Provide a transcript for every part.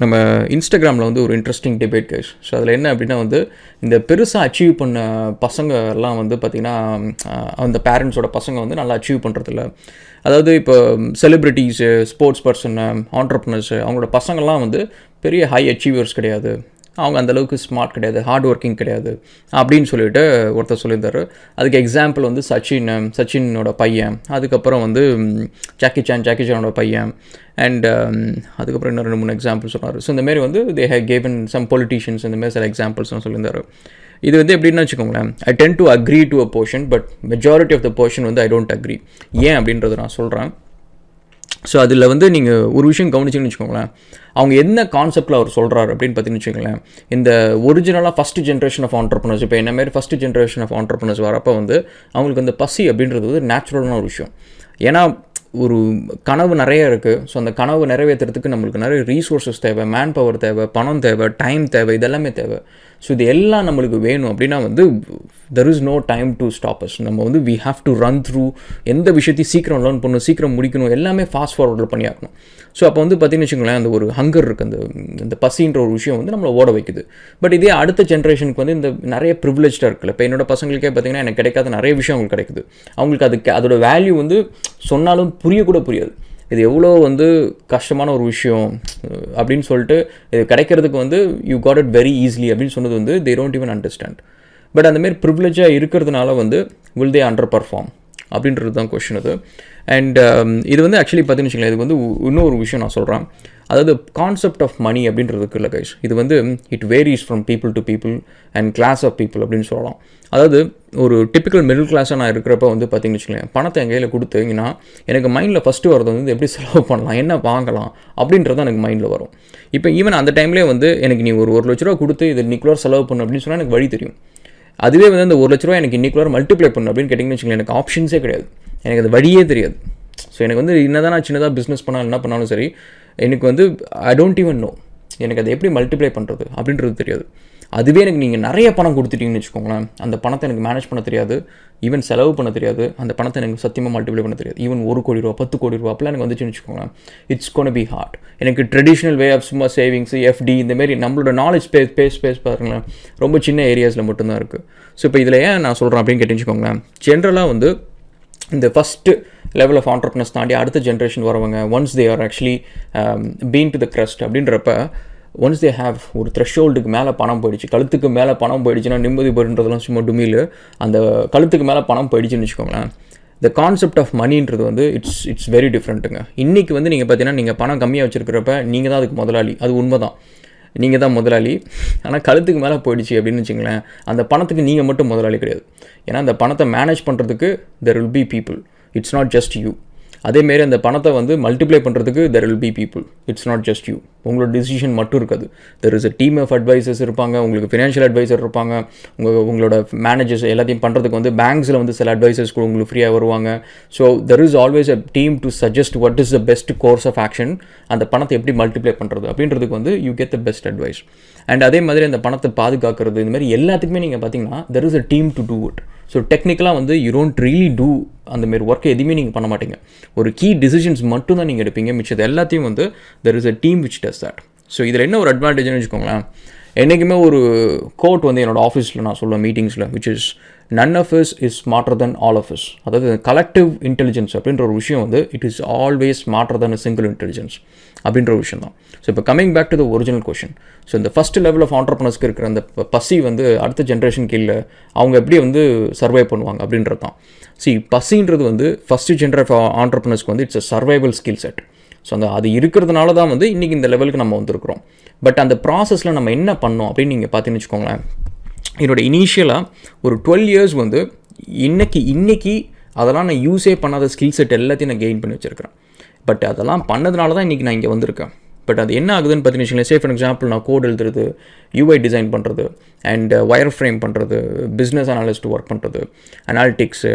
நம்ம இன்ஸ்டாகிராமில் வந்து ஒரு இன்ட்ரெஸ்டிங் டிபேட் கைஸ் ஸோ அதில் என்ன அப்படின்னா வந்து இந்த பெருசாக அச்சீவ் பண்ண பசங்க எல்லாம் வந்து பார்த்திங்கன்னா அந்த பேரண்ட்ஸோட பசங்க வந்து நல்லா அச்சீவ் பண்ணுறதில்ல அதாவது இப்போ செலிப்ரிட்டிஸு ஸ்போர்ட்ஸ் பர்சனு ஆண்டர்ப்னர்ஸு அவங்களோட பசங்கள்லாம் வந்து பெரிய ஹை அச்சீவர்ஸ் கிடையாது. அவங்க அந்தளவுக்கு ஸ்மார்ட் கிடையாது ஹார்ட் ஒர்க்கிங் கிடையாது அப்படின்னு சொல்லிட்டு ஒருத்தர் சொல்லியிருந்தார். அதுக்கு எக்ஸாம்பிள் வந்து சச்சின் சச்சினோட பையன் அதுக்கப்புறம் வந்து ஜாக்கி சான் ஜாக்கி சானோட பையன் அண்ட் அதுக்கப்புறம் இன்னும் ரெண்டு மூணு எக்ஸாம்பிள் சொன்னார். ஸோ இந்தமாரி வந்து they have given some politicians இந்த மாதிரி சில எக்ஸாம்பிள்ஸ்லாம் சொல்லியிருந்தாரு. இது வந்து எப்படின்னு வச்சுக்கோங்களேன் I tend to agree to a portion but majority of the portion வந்து ஐ டோன்ட் அக்ரி ஏன் அப்படின்றத நான் சொல்கிறேன் ஸோ அதில் வந்து நீங்கள் ஒரு விஷயம் கவனிச்சிங்கன்னு வச்சுக்கோங்களேன். அவங்க என்ன கான்செப்டில் அவர் சொல்கிறாரு அப்படின்னு பார்த்தீங்கன்னு வச்சுக்கோங்களேன். இந்த ஒரிஜினலாக ஃபஸ்ட்டு ஜென்ரேஷன் ஆஃப் ஆண்டர்பனர்ஸ் இப்போ என்ன மாதிரி ஃபஸ்ட்டு ஜென்ரேஷன் ஆஃப் ஆண்டர்பனர்ஸ் வரப்போ வந்து அவங்களுக்கு அந்த பசி அப்படின்றது வந்து நேச்சுரலான ஒரு விஷயம். ஏன்னா ஒரு கனவு நிறைய இருக்குது ஸோ அந்த கனவு நிறைவேற்றுறதுக்கு நம்மளுக்கு நிறைய ரீசோர்ஸஸ் தேவை மேன் பவர் தேவை பணம் தேவை டைம் தேவை இதெல்லாமே தேவை. ஸோ இது எல்லாம் நம்மளுக்கு வேணும் அப்படின்னா வந்து there is no time to stop as நம்ம வந்து we have to run through எந்த விஷயத்தையும் சீக்கிரம் லேர்ன் பண்ணணும் சீக்கிரம் முடிக்கணும் எல்லாமே ஃபாஸ்ட் ஃபார்வர்டில் பண்ணியாக்கணும். ஸோ அப்போ வந்து பார்த்தீங்கன்னு வச்சுக்கோங்களேன் அந்த ஒரு ஹங்கர் இருக்குது அந்த இந்த பசின்ற ஒரு விஷயம் வந்து நம்மளை ஓட வைக்குது. பட் இதே அடுத்த ஜென்ரேஷனுக்கு வந்து இந்த நிறைய ப்ரிவிலேஜாக இருக்குல்ல இப்போ என்னோட பசங்களுக்கே பார்த்தீங்கன்னா எனக்கு கிடைக்காத நிறைய விஷயம் அவங்களுக்கு கிடைக்குது. அவங்களுக்கு அதுக்கு அதோட வேல்யூ வந்து சொன்னாலும் புரியக்கூட புரியாது. இது எவ்வளோ வந்து கஷ்டமான ஒரு விஷயம் அப்படின்னு சொல்லிட்டு இது கிடைக்கிறதுக்கு வந்து you got it very easily அப்படின்னு சொன்னது வந்து they don't even understand but அந்தமாரி ப்ரிவிலேஜாக இருக்கிறதுனால வந்து வில் தே அண்டர் பர்ஃபார்ம் அப்படின்றது தான் கொஷின் அது. அண்ட் um, இது வந்து ஆக்சுவலி பார்த்தீங்கன்னு வச்சுக்கோங்களேன் இது வந்து இன்னொரு விஷயம் நான் சொல்கிறேன் அதாவது கான்செப்ட் ஆஃப் மணி அப்படின்றதுக்கு இல்லை கைஸ் இது வந்து it varies from people to people and class of people அப்படின்னு சொல்லலாம். அதாவது ஒரு டிப்பிக்கல் மிடில் கிளாஸாக நான் இருக்கிறப்ப வந்து பார்த்தீங்கன்னு வச்சுக்கோங்களேன் பணத்தை என் கையில் கொடுத்தீங்கன்னா எனக்கு மைண்டில் ஃபஸ்ட்டு வரது வந்து எப்படி செலவு பண்ணலாம் என்ன வாங்கலாம் அப்படின்றது தான் எனக்கு மைண்டில் வரும். இப்போ ஈவன் அந்த டைம்லேயே வந்து எனக்கு நீ ஒரு ஒரு லட்ச ரூபா கொடுத்து இது நிக்குலர் செலவு பண்ணு அப்படின்னு சொன்னால் எனக்கு வழி தெரியும். அதுவே வந்து அந்த ஒரு லட்ச ரூபா எனக்கு இன்னைக்குள்ள மல்டிப்ளை பண்ணு அப்படின்னு கேட்டிங்கன்னு வச்சுக்கோங்களேன். எனக்கு ஆப்ஷன்ஸே கிடையாது. எனக்கு அது வழியே தெரியாது. ஸோ எனக்கு வந்து என்னதான் நான் சின்னதாக பிஸ்னஸ் பண்ணாலும் என்ன பண்ணாலும் சரி எனக்கு வந்து ஐ டோன்ட் ஈவன் நோ எனக்கு அதை எப்படி மல்டிப்ளை பண்ணுறது அப்படின்றது தெரியாது. அதுவே எனக்கு நீங்கள் நிறைய பணம் கொடுத்துட்டீங்கன்னு வச்சுக்கோங்களேன். அந்த பணத்தை எனக்கு மேனேஜ் பண்ண தெரியாது. ஈவன் செலவு பண்ண தெரியாது. அந்த பணத்தை எனக்கு சத்தியமாக மல்டிப்ளை பண்ண தெரியாது. ஈவன் ஒரு கோடி ரூபா பத்து கோடி ரூபா அப்பெல்லாம் எனக்கு வந்துச்சுன்னு வச்சுக்கோங்களேன். இட்ஸ் கோன் பி ஹார்ட் எனக்கு ட்ரெடிஷ்னல் வே ஆஃப் சும்மா சேவிங்ஸ் எஃப்டி இந்தமாரி நம்மளோட நாலேஜ் பேஸ் பேஸ் பேஸ் பாருங்களேன். ரொம்ப சின்ன ஏரியாஸில் மட்டும்தான் இருக்குது ஸோ இப்போ இதில் ஏன் நான் சொல்கிறேன் அப்படின்னு கேட்டுச்சுக்கோங்களேன் ஜென்ரலாக வந்து இந்த ஃபஸ்ட்டு லெவல் ஆஃப் ஆண்டர்பனஸ் தாண்டி அடுத்த ஜென்ரேஷன் வரவங்க once they are actually been to the crust அப்படின்றப்ப ஒன்ஸ் தே ஹேவ் ஒரு த்ரெஷ்ஹோல்டுக்கு மேலே பணம் போயிடுச்சு கழுத்துக்கு மேலே பணம் போயிடுச்சுன்னா நிம்மதி போயிடுன்றதெல்லாம் சும்மா டுமியில் அந்த கழுத்துக்கு மேலே பணம் போயிடுச்சுன்னு வச்சுக்கோங்களேன் த கான்செப்ட் ஆஃப் மணின்றது வந்து இட்ஸ் இட்ஸ் வெரி டிஃப்ரெண்ட்டுங்க இன்றைக்கி வந்து நீங்கள் பார்த்தீங்கன்னா நீங்கள் பணம் கம்மியாக வச்சுருக்கிறப்ப நீங்கள் தான் அதுக்கு முதலாளி. அது உண்மை தான் நீங்கள் தான் முதலாளி. ஆனால் கழுத்துக்கு மேலே போயிடுச்சு அப்படின்னு வச்சுங்களேன் அந்த பணத்துக்கு நீங்கள் மட்டும் முதலாளி கிடையாது. ஏன்னா அந்த பணத்தை மேனேஜ் பண்ணுறதுக்கு there will be people it's not just you அதேமாரி அந்த பணத்தை வந்து மல்டிப்ளை பண்ணுறதுக்கு there will be people it's not just you உங்களோட டிசிஷன் மட்டும் இருக்காது. There is a team of advisors இருப்பாங்க. உங்களுக்கு ஃபினான்ஷியல் அட்வைசர் இருப்பாங்க. உங்கள் உங்களோட மேனேஜர்ஸ் எல்லாத்தையும் பண்ணுறதுக்கு வந்து பேங்க்ஸில் வந்து சில அட்வைசர்ஸ் கூட உங்களுக்கு ஃப்ரீயாக வருவாங்க. So there is always a team to suggest what is the best course of action அந்த பணத்தை எப்படி மல்டிப்ளை பண்ணுறது அப்படின்றதுக்கு வந்து you get the best advice and அதே மாதிரி அந்த பணத்தை பாதுகாக்கிறது இந்த மாதிரி எல்லாத்துக்குமே நீங்கள் பார்த்தீங்கன்னா there is a team to do it so டெக்னிக்கலாக வந்து யூ டோன்ட் ரியலி டூ அந்த மாதிரி ஒர்க்கை எதுவுமே நீங்கள் பண்ண மாட்டீங்க. ஒரு கீ டிசிஷன்ஸ் மட்டும் தான் நீங்கள் எடுப்பீங்க. மிச்சது எல்லாத்தையும் வந்து there is a team which does that so இதில் என்ன ஒரு அட்வான்டேஜ்னு வச்சுக்கோங்களேன். என்றைக்குமே ஒரு கோட் வந்து என்னோட ஆஃபீஸில் நான் சொல்லுவேன் மீட்டிங்ஸில் which is none of us is smarter than all of us அதாவது கலெக்டிவ் இன்டெலிஜென்ஸ் அப்படின்ற ஒரு விஷயம் வந்து it is always smarter than single intelligence அப்படின்ற ஒரு விஷயம் தான் ஸோ இப்போ coming back to the original question so இந்த ஃபஸ்ட் லெவல் ஆஃப் ஆண்டர்பனர்ஸ்க்கு இருக்கிற அந்த பசி வந்து அடுத்த ஜென்ரேஷன் கீழே அவங்க எப்படி வந்து சர்வை பண்ணுவாங்க அப்படின்றது தான் சி பசின்றது வந்து ஃபஸ்ட்டு ஜென்ரே ஆண்டர்பனர்ஸ்க்கு வந்து it's a survival skill set so அந்த அது இருக்கிறதுனால தான் வந்து இன்றைக்கி இந்த லெவலுக்கு நம்ம வந்திருக்கிறோம். பட் அந்த ப்ராசஸில் நம்ம என்ன பண்ணோம் அப்படின்னு நீங்கள் பார்த்தீங்கன்னு வச்சுக்கோங்களேன். என்னோடய இனிஷியலாக ஒரு டுவெல் இயர்ஸ் வந்து இன்னைக்கு இன்றைக்கி அதெல்லாம் நான் யூஸே பண்ணாத ஸ்கில் செட் எல்லாத்தையும் நான் கெயின் பண்ணி வச்சுருக்கிறேன். பட் அதெல்லாம் பண்ணதுனால தான் இன்றைக்கி நான் இங்கே வந்திருக்கேன். பட் அது என்ன ஆகுதுன்னு பார்த்தீங்கன்னா சே ஃபார் எக்ஸாம்பிள் நான் கோட் எழுதுறது யூஐ டிசைன் பண்ணுறது அண்ட் ஒயர் ஃப்ரேம் பண்ணுறது பிஸ்னஸ் அனாலிஸ்ட் ஒர்க் பண்ணுறது அனாலிட்டிக்ஸு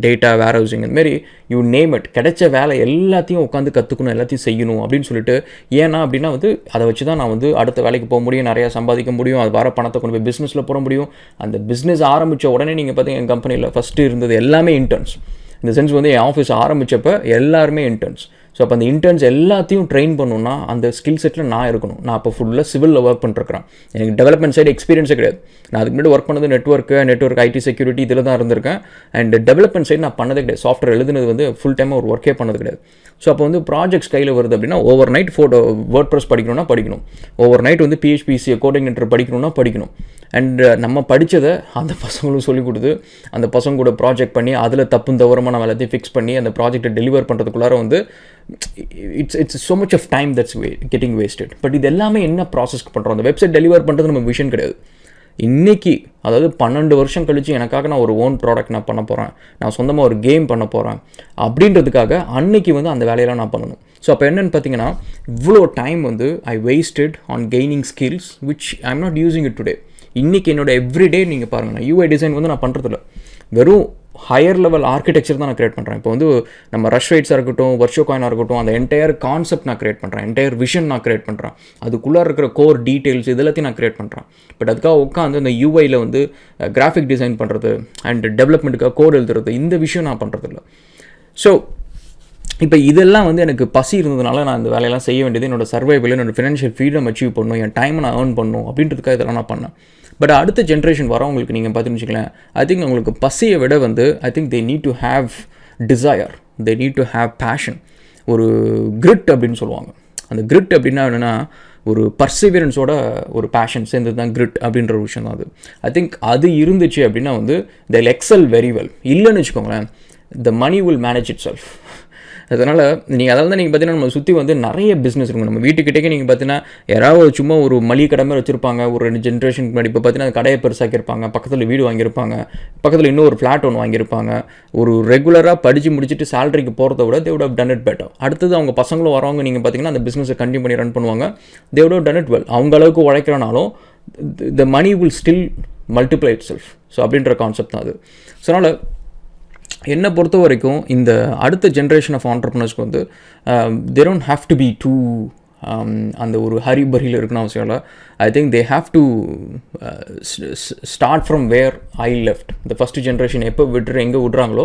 டேட்டா வேர் ஹவுசிங் இந்தமாரி யூ நேம் இட் கிடைச்ச வேலை எல்லாத்தையும் உட்காந்து கற்றுக்கணும் எல்லாத்தையும் செய்யணும் அப்படின்னு சொல்லிட்டு ஏன்னா அப்படின்னா வந்து அதை வச்சு தான் நான் வந்து அடுத்த வேலைக்கு போக முடியும் நிறையா சம்பாதிக்க முடியும் அது வர பணத்தை கொண்டு போய் பிஸ்னஸில் போட முடியும். அந்த பிஸ்னஸ் ஆரம்பித்த உடனே நீங்கள் பார்த்தீங்க என் கம்பெனியில் ஃபஸ்ட்டு இருந்தது எல்லாமே இன்டர்ன்ஸ் இந்த சென்ஸ் வந்து என் ஆஃபீஸ் ஆரம்பித்தப்போ எல்லாருமே இன்டர்ன்ஸ் அப்போ அந்த இன்டர்ன்ஸ் எல்லாத்தையும் ட்ரெயின் பண்ணணும்னா அந்த ஸ்கில் செட்டில் நான் இருக்கணும். நான் இப்போ ஃபுல்லாக சிவிலில் ஒர்க் பண்ணிருக்கிறேன். எனக்கு டெவலப்மெண்ட் சைடு எக்ஸ்பீரியன்ஸே கிடையாது. நான் அதுக்கு முன்னாடி ஒர்க் பண்ணது நெட்ஒர்க்கு நெட்ஒர்க் ஐடி செக்யூரிட்டி இதில் தான் இருந்திருக்கேன். அண்ட் டெவலப்மெண்ட் சைடு நான் பண்ணதே கிடையாது. சாஃப்ட்வேர் எழுதுனது வந்து ஃபுல் டைமாக ஒரு ஒர்க்கே பண்ணது கிடையாது. ஸோ அப்போ வந்து ப்ராஜெக்ட்ஸ் கையில் வருது அப்படின்னா overnight photo WordPress படிக்கணும்னா படிக்கணும் ஓவர் நைட் வந்து பிஹெச்பிசி கோடிங் இன்டர் படிக்கணும்னா படிக்கணும். அண்ட் uh, நம்ம படித்ததை அந்த பசங்களும் சொல்லிக் கொடுத்து அந்த பசங்க கூட ப்ராஜெக்ட் பண்ணி அதில் தப்பு தவறமாக நம்ம எல்லாத்தையும் ஃபிக்ஸ் பண்ணி அந்த ப்ராஜெக்ட்டை டெலிவர் பண்ணுறதுக்குள்ளார வந்து it's it's so much of time that's way getting wasted but இது எல்லாமே என்ன ப்ராசஸ்க்கு பண்ணுறோம் அந்த வெப்சைட் டெலிவர் பண்ணுறது நம்ம விஷயம் கிடையாது. இன்னைக்கு அதாவது பன்னெண்டு வருஷம் கழித்து எனக்காக நான் ஒரு ஓன் ப்ராடக்ட் நான் பண்ண போகிறேன் நான் சொந்தமாக ஒரு கேம் பண்ண போகிறேன் அப்படின்றதுக்காக அன்னைக்கு வந்து அந்த வேலையெல்லாம் நான் பண்ணணும். ஸோ அப்போ என்னென்னு பார்த்தீங்கன்னா இவ்வளோ டைம் வந்து I wasted on gaining skills which I am not using it today இன்றைக்கி என்னோட எவ்ரிடே நீங்கள் பாருங்கள் நான் யூஐ டிசைன் வந்து நான் பண்ணுறதில்ல வெறும் ஹையர் லெவல் ஆர்கிடெக்சர் தான் நான் கிரியேட் பண்ணுறேன் இப்போ வந்து நம்ம ரஷ் ரைட்ஸாக இருக்கட்டும் வர்ஷோ காயினாக இருக்கட்டும் அந்த என்டையர் கான்செப்ட் நான் கிரியேட் பண்ணுறேன் என்டையர் விஷன் நான் கிரியேட் பண்ணுறேன் அதுக்குள்ளே இருக்கிற கோர் டீட்டெயில்ஸ் இதெல்லாத்தையும் நான் கிரியேட் பண்ணுறேன் பட் அதுக்காக உட்காந்து அந்த யூஐயில் வந்து கிராஃபிக் டிசைன் பண்ணுறது அண்ட் டெவலப்மெண்ட்டுக்காக கோட் எழுதுறது இந்த விஷயம் நான் பண்ணுறதில்ல ஸோ இப்போ இதெல்லாம் வந்து எனக்கு பசி இருந்ததுனால நான் இந்த வேலையெல்லாம் செய்ய வேண்டியது என்னோட சர்வைவில் என்னோட ஃபினான்ஷியல் ஃப்ரீடம் அச்சீவ் பண்ணணும் என் டைமை நான் ஏர்ன் பண்ணணும் அப்படின்றதுக்காக இதெல்லாம் நான் பண்ணேன். பட் அடுத்த ஜென்ரேஷன் வரவங்களுக்கு நீங்கள் பார்த்துன்னு வச்சுக்கலாம் ஐ திங்க் உங்களுக்கு பசியை விட வந்து I think they need to have desire they need to have passion ஒரு கிரிட் அப்படின்னு சொல்லுவாங்க. அந்த கிரிட் அப்படின்னா என்னென்னா ஒரு பர்சிவியரன்ஸோட ஒரு பேஷன் சேர்ந்தது தான் கிரிட் அப்படின்ற ஒரு விஷயம் தான் அது. ஐ திங்க் அது இருந்துச்சு அப்படின்னா வந்து த எக்ஸல் வெரி வெல் இல்லைன்னு வச்சுக்கோங்களேன் the money will manage itself அதனால் நீங்கள் அதாவது நீங்கள் பார்த்தீங்கன்னா நம்ம சுற்றி வந்து நிறைய பிஸ்னஸ் இருக்கும் நம்ம வீட்டுக்கிட்டே நீங்கள் பார்த்தீங்கன்னா யாராவது சும்மா ஒரு மளிகை கடை மாதிரி வச்சுருப்பாங்க. ஒரு ரெண்டு ஜென்ரேஷனுக்கு முன்னாடி இப்போ பார்த்தீங்கன்னா கடையை பெருசாக்கியிருப்பாங்க பக்கத்தில் வீடு வாங்கியிருப்பாங்க. பக்கத்தில் இன்னும் ஒரு ஃப்ளாட் ஒன்று வாங்கியிருப்பாங்க. ஒரு ரெகுலராக படித்து முடிச்சுட்டு சேலரிக்கு போகிறத விட தேவோட டன் இட் பெட்டர் அடுத்தது அவங்க பசங்களும் வரவங்க நீங்கள் பார்த்தீங்கன்னா அந்த பிஸ்னஸை கண்டினியூ பண்ணி ரன் பண்ணுவாங்க. தேவோட டன் இட் வெல் அவங்க அளவுக்கு உழைக்கிறனாலும் the money will still multiply itself so அப்படின்ற கான்செப்ட் தான் அது. ஸோ அதனால் என்னை பொறுத்த வரைக்கும் இந்த அடுத்த ஜென்ரேஷன் ஆஃப் ஆண்டர்பனர்ஸ்க்கு வந்து they don't have to be too அந்த ஒரு ஹரி பரியில் இருக்குன்னு அவசியம் இல்லை. I think they have to start from where I left இந்த ஃபஸ்ட்டு ஜென்ரேஷன் எப்போ விட்டுற எங்கே விட்றாங்களோ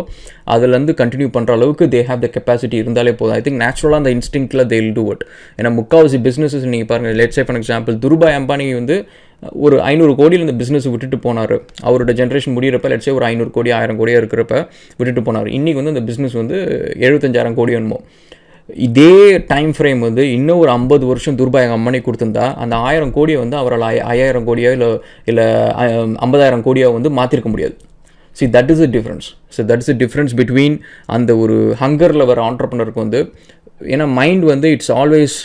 அதுலேருந்து கண்டினியூ பண்ணுற அளவுக்கு தே ஹாவ் த கெப்பாசிட்டி இருந்தாலே போதும். ஐ திங்க் நேச்சுரலாக அந்த இன்ஸ்டிங்கில் தே இல் டூ இட் ஏன்னா முக்கால்வாசி பிஸ்னஸஸ் நீங்கள் பாருங்கள் let's for example Dhirubhai Ambani வந்து ஒரு ஐநூறு கோடியில் இந்த பிஸ்னஸ் விட்டுட்டு போனார். அவரோட ஜென்ரேஷன் முடிகிறப்ப லட்சே ஒரு ஐநூறு கோடி ஆயிரம் கோடியாக இருக்கிறப்ப விட்டுட்டு போனார். இன்றைக்கி வந்து அந்த பிஸ்னஸ் வந்து எழுபத்தஞ்சாயிரம் கோடி வேணுமோ இதே டைம் ஃப்ரேம் வந்து இன்னும் ஒரு ஐம்பது வருஷம் துர்பாய் அம்மனை கொடுத்துருந்தா அந்த ஆயிரம் கோடியை வந்து அவரால் ஐயாயிரம் கோடியோ இல்லை இல்லை ஐம்பதாயிரம் கோடியோ வந்து மாற்றிருக்க முடியாது. See that is a difference so that is a difference between அந்த ஒரு ஹங்கரில் வர ஆண்டர்பனருக்கு வந்து ஏன்னா மைண்ட் வந்து it's always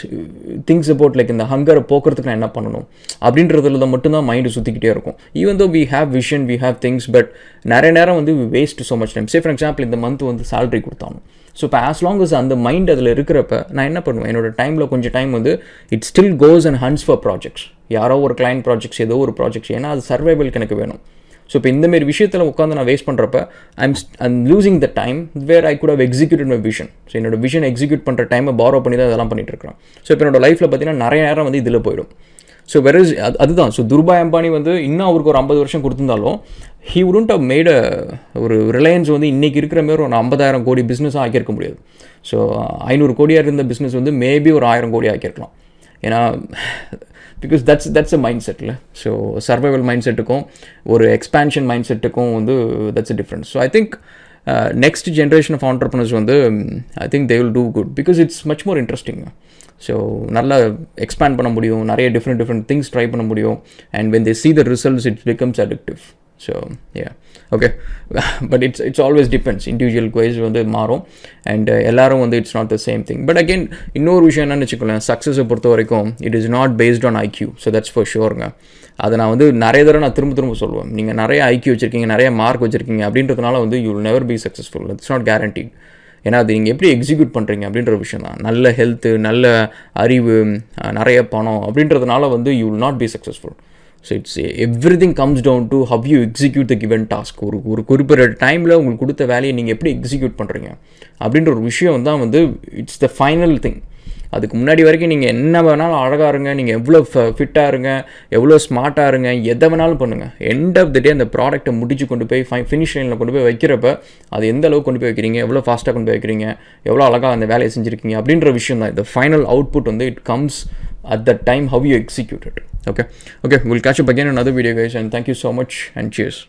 things about like இந்த ஹங்கரை போக்குறதுக்கு நான் என்ன பண்ணணும்? அப்படின்றதுல தான் மட்டும்தான் மைண்டு சுற்றிக்கிட்டே இருக்கும். Even though we have vision we have things but நிறைய நேரம் வந்து waste so much time say for example இந்த மந்த் வந்து சேலரி கொடுத்தாங்க ஸோ இப்போ ஆஸ் லாங் அஸ் அந்த மைண்ட் அதில் இருக்கிறப்ப நான் என்ன பண்ணுவேன்? என்னோட டைமில் கொஞ்சம் டைம் வந்து it still goes and hunts for projects யாரோ ஒரு கிளைண்ட் ப்ராஜெக்ட்ஸ் ஏதோ ஒரு ப்ராஜெக்ட்ஸ் ஏன்னா அது சர்வைவல் எனக்கு வேணும். ஸோ இப்போ இந்தமாரி விஷயத்தில் உட்காந்து நான் வேஸ்ட் பண்ணுறப்ப I'm I'm losing the time where I could have executed my vision so என்னோட விஷன் எக்ஸிக்யூட் பண்ணுற டைமை பாரோ பண்ணி தான் இதெல்லாம் பண்ணிட்டு இருக்கிறேன் ஸோ இப்போ என்னோட லைஃப்பில் பார்த்தீங்கன்னா நிறைய நேரம் வந்து இதில் போயிடும். ஸோ வெர் இஸ் அது அதுதான். ஸோ துர்பாய் அம்பானி வந்து இன்னும் அவருக்கு ஒரு ஐம்பது வருஷம் கொடுத்துருந்தாலும் ஹீ உடன்ட் ஹவ் மேட் ஒரு ரிலையன்ஸ் வந்து இன்றைக்கி இருக்கிற மாரி ஒரு ஐம்பதாயிரம் கோடி பிஸ்னஸாக ஆக்கியிருக்க முடியாது. ஸோ ஐநூறு கோடியாக இருந்த பிஸ்னஸ் வந்து மேபி ஒரு ஆயிரம் கோடி ஆக்கியிருக்கலாம். ஏன்னா because that's that's a mind settle so survival mind செட்டுக்கும் ஒரு எக்ஸ்பேன்ஷன் மைண்ட் செட்டுக்கும் வந்து that's a difference so I think next generation of entrepreneurs வந்து I think they will do good because it's much more interesting so நல்லா expand பண்ண முடியும். நிறைய different different things try பண்ண முடியும். And when they see the results it becomes addictive so yeah okay but it's it's always depends individual wise வந்து மாறும். And uh, எல்லாரும் வந்து it's not the same thing but again இன்னொரு விஷயம் என்னன்னு வச்சுக்கோங்களேன். சக்ஸஸை பொறுத்த வரைக்கும் it is not based on IQ so that's for ஷோருங்க அதை நான் வந்து நிறைய தடவை நான் திரும்ப திரும்ப சொல்லுவேன். நீங்கள் நிறைய ஐக்யூ வச்சிருக்கீங்க நிறைய மார்க் வச்சிருக்கீங்க அப்படின்றதுனால வந்து you will never be successful it's not guaranteed ஏன்னா அது நீங்கள் எப்படி எக்ஸிக்யூட் பண்ணுறீங்க அப்படின்ற விஷயம் தான். நல்ல ஹெல்த்து நல்ல அறிவு நிறைய பணம் அப்படின்றதுனால வந்து you will not be successful so it's everything comes down to how you execute the given task ஒரு ஒரு குறிப்பிட்ட டைமில் உங்களுக்கு கொடுத்த வேலையை நீங்கள் எப்படி எக்ஸிக்யூட் பண்ணுறீங்க அப்படின்ற ஒரு விஷயம் தான் வந்து இட்ஸ் த ஃபைனல் திங் அதுக்கு முன்னாடி வரைக்கும் நீங்கள் என்ன வேணாலும் அழகாக இருங்க நீங்கள் எவ்வளோ ஃபிட்டாக இருங்க எவ்வளோ ஸ்மார்ட்டாக இருங்க எதை வேணாலும் பண்ணுங்கள் எண்ட் ஆஃப் த டே அந்த ப்ராடக்ட்டை முடிச்சு கொண்டு போய் ஃபை ஃபினிஷ் லைனில் கொண்டு போய் வைக்கிறப்ப அது எந்த அளவுக்கு கொண்டு போய் வைக்கிறீங்க எவ்வளோ ஃபாஸ்ட்டாக கொண்டு போய் வைக்கிறீங்க எவ்வளோ அழகாக அந்த வேலையை செஞ்சுருக்கீங்க அப்படின்ற விஷயம் தான். இந்த ஃபைனல் அவுட்புட் வந்து it comes at the time how you executed okay. Okay we'll catch up again in another video guys and thank you so much and cheers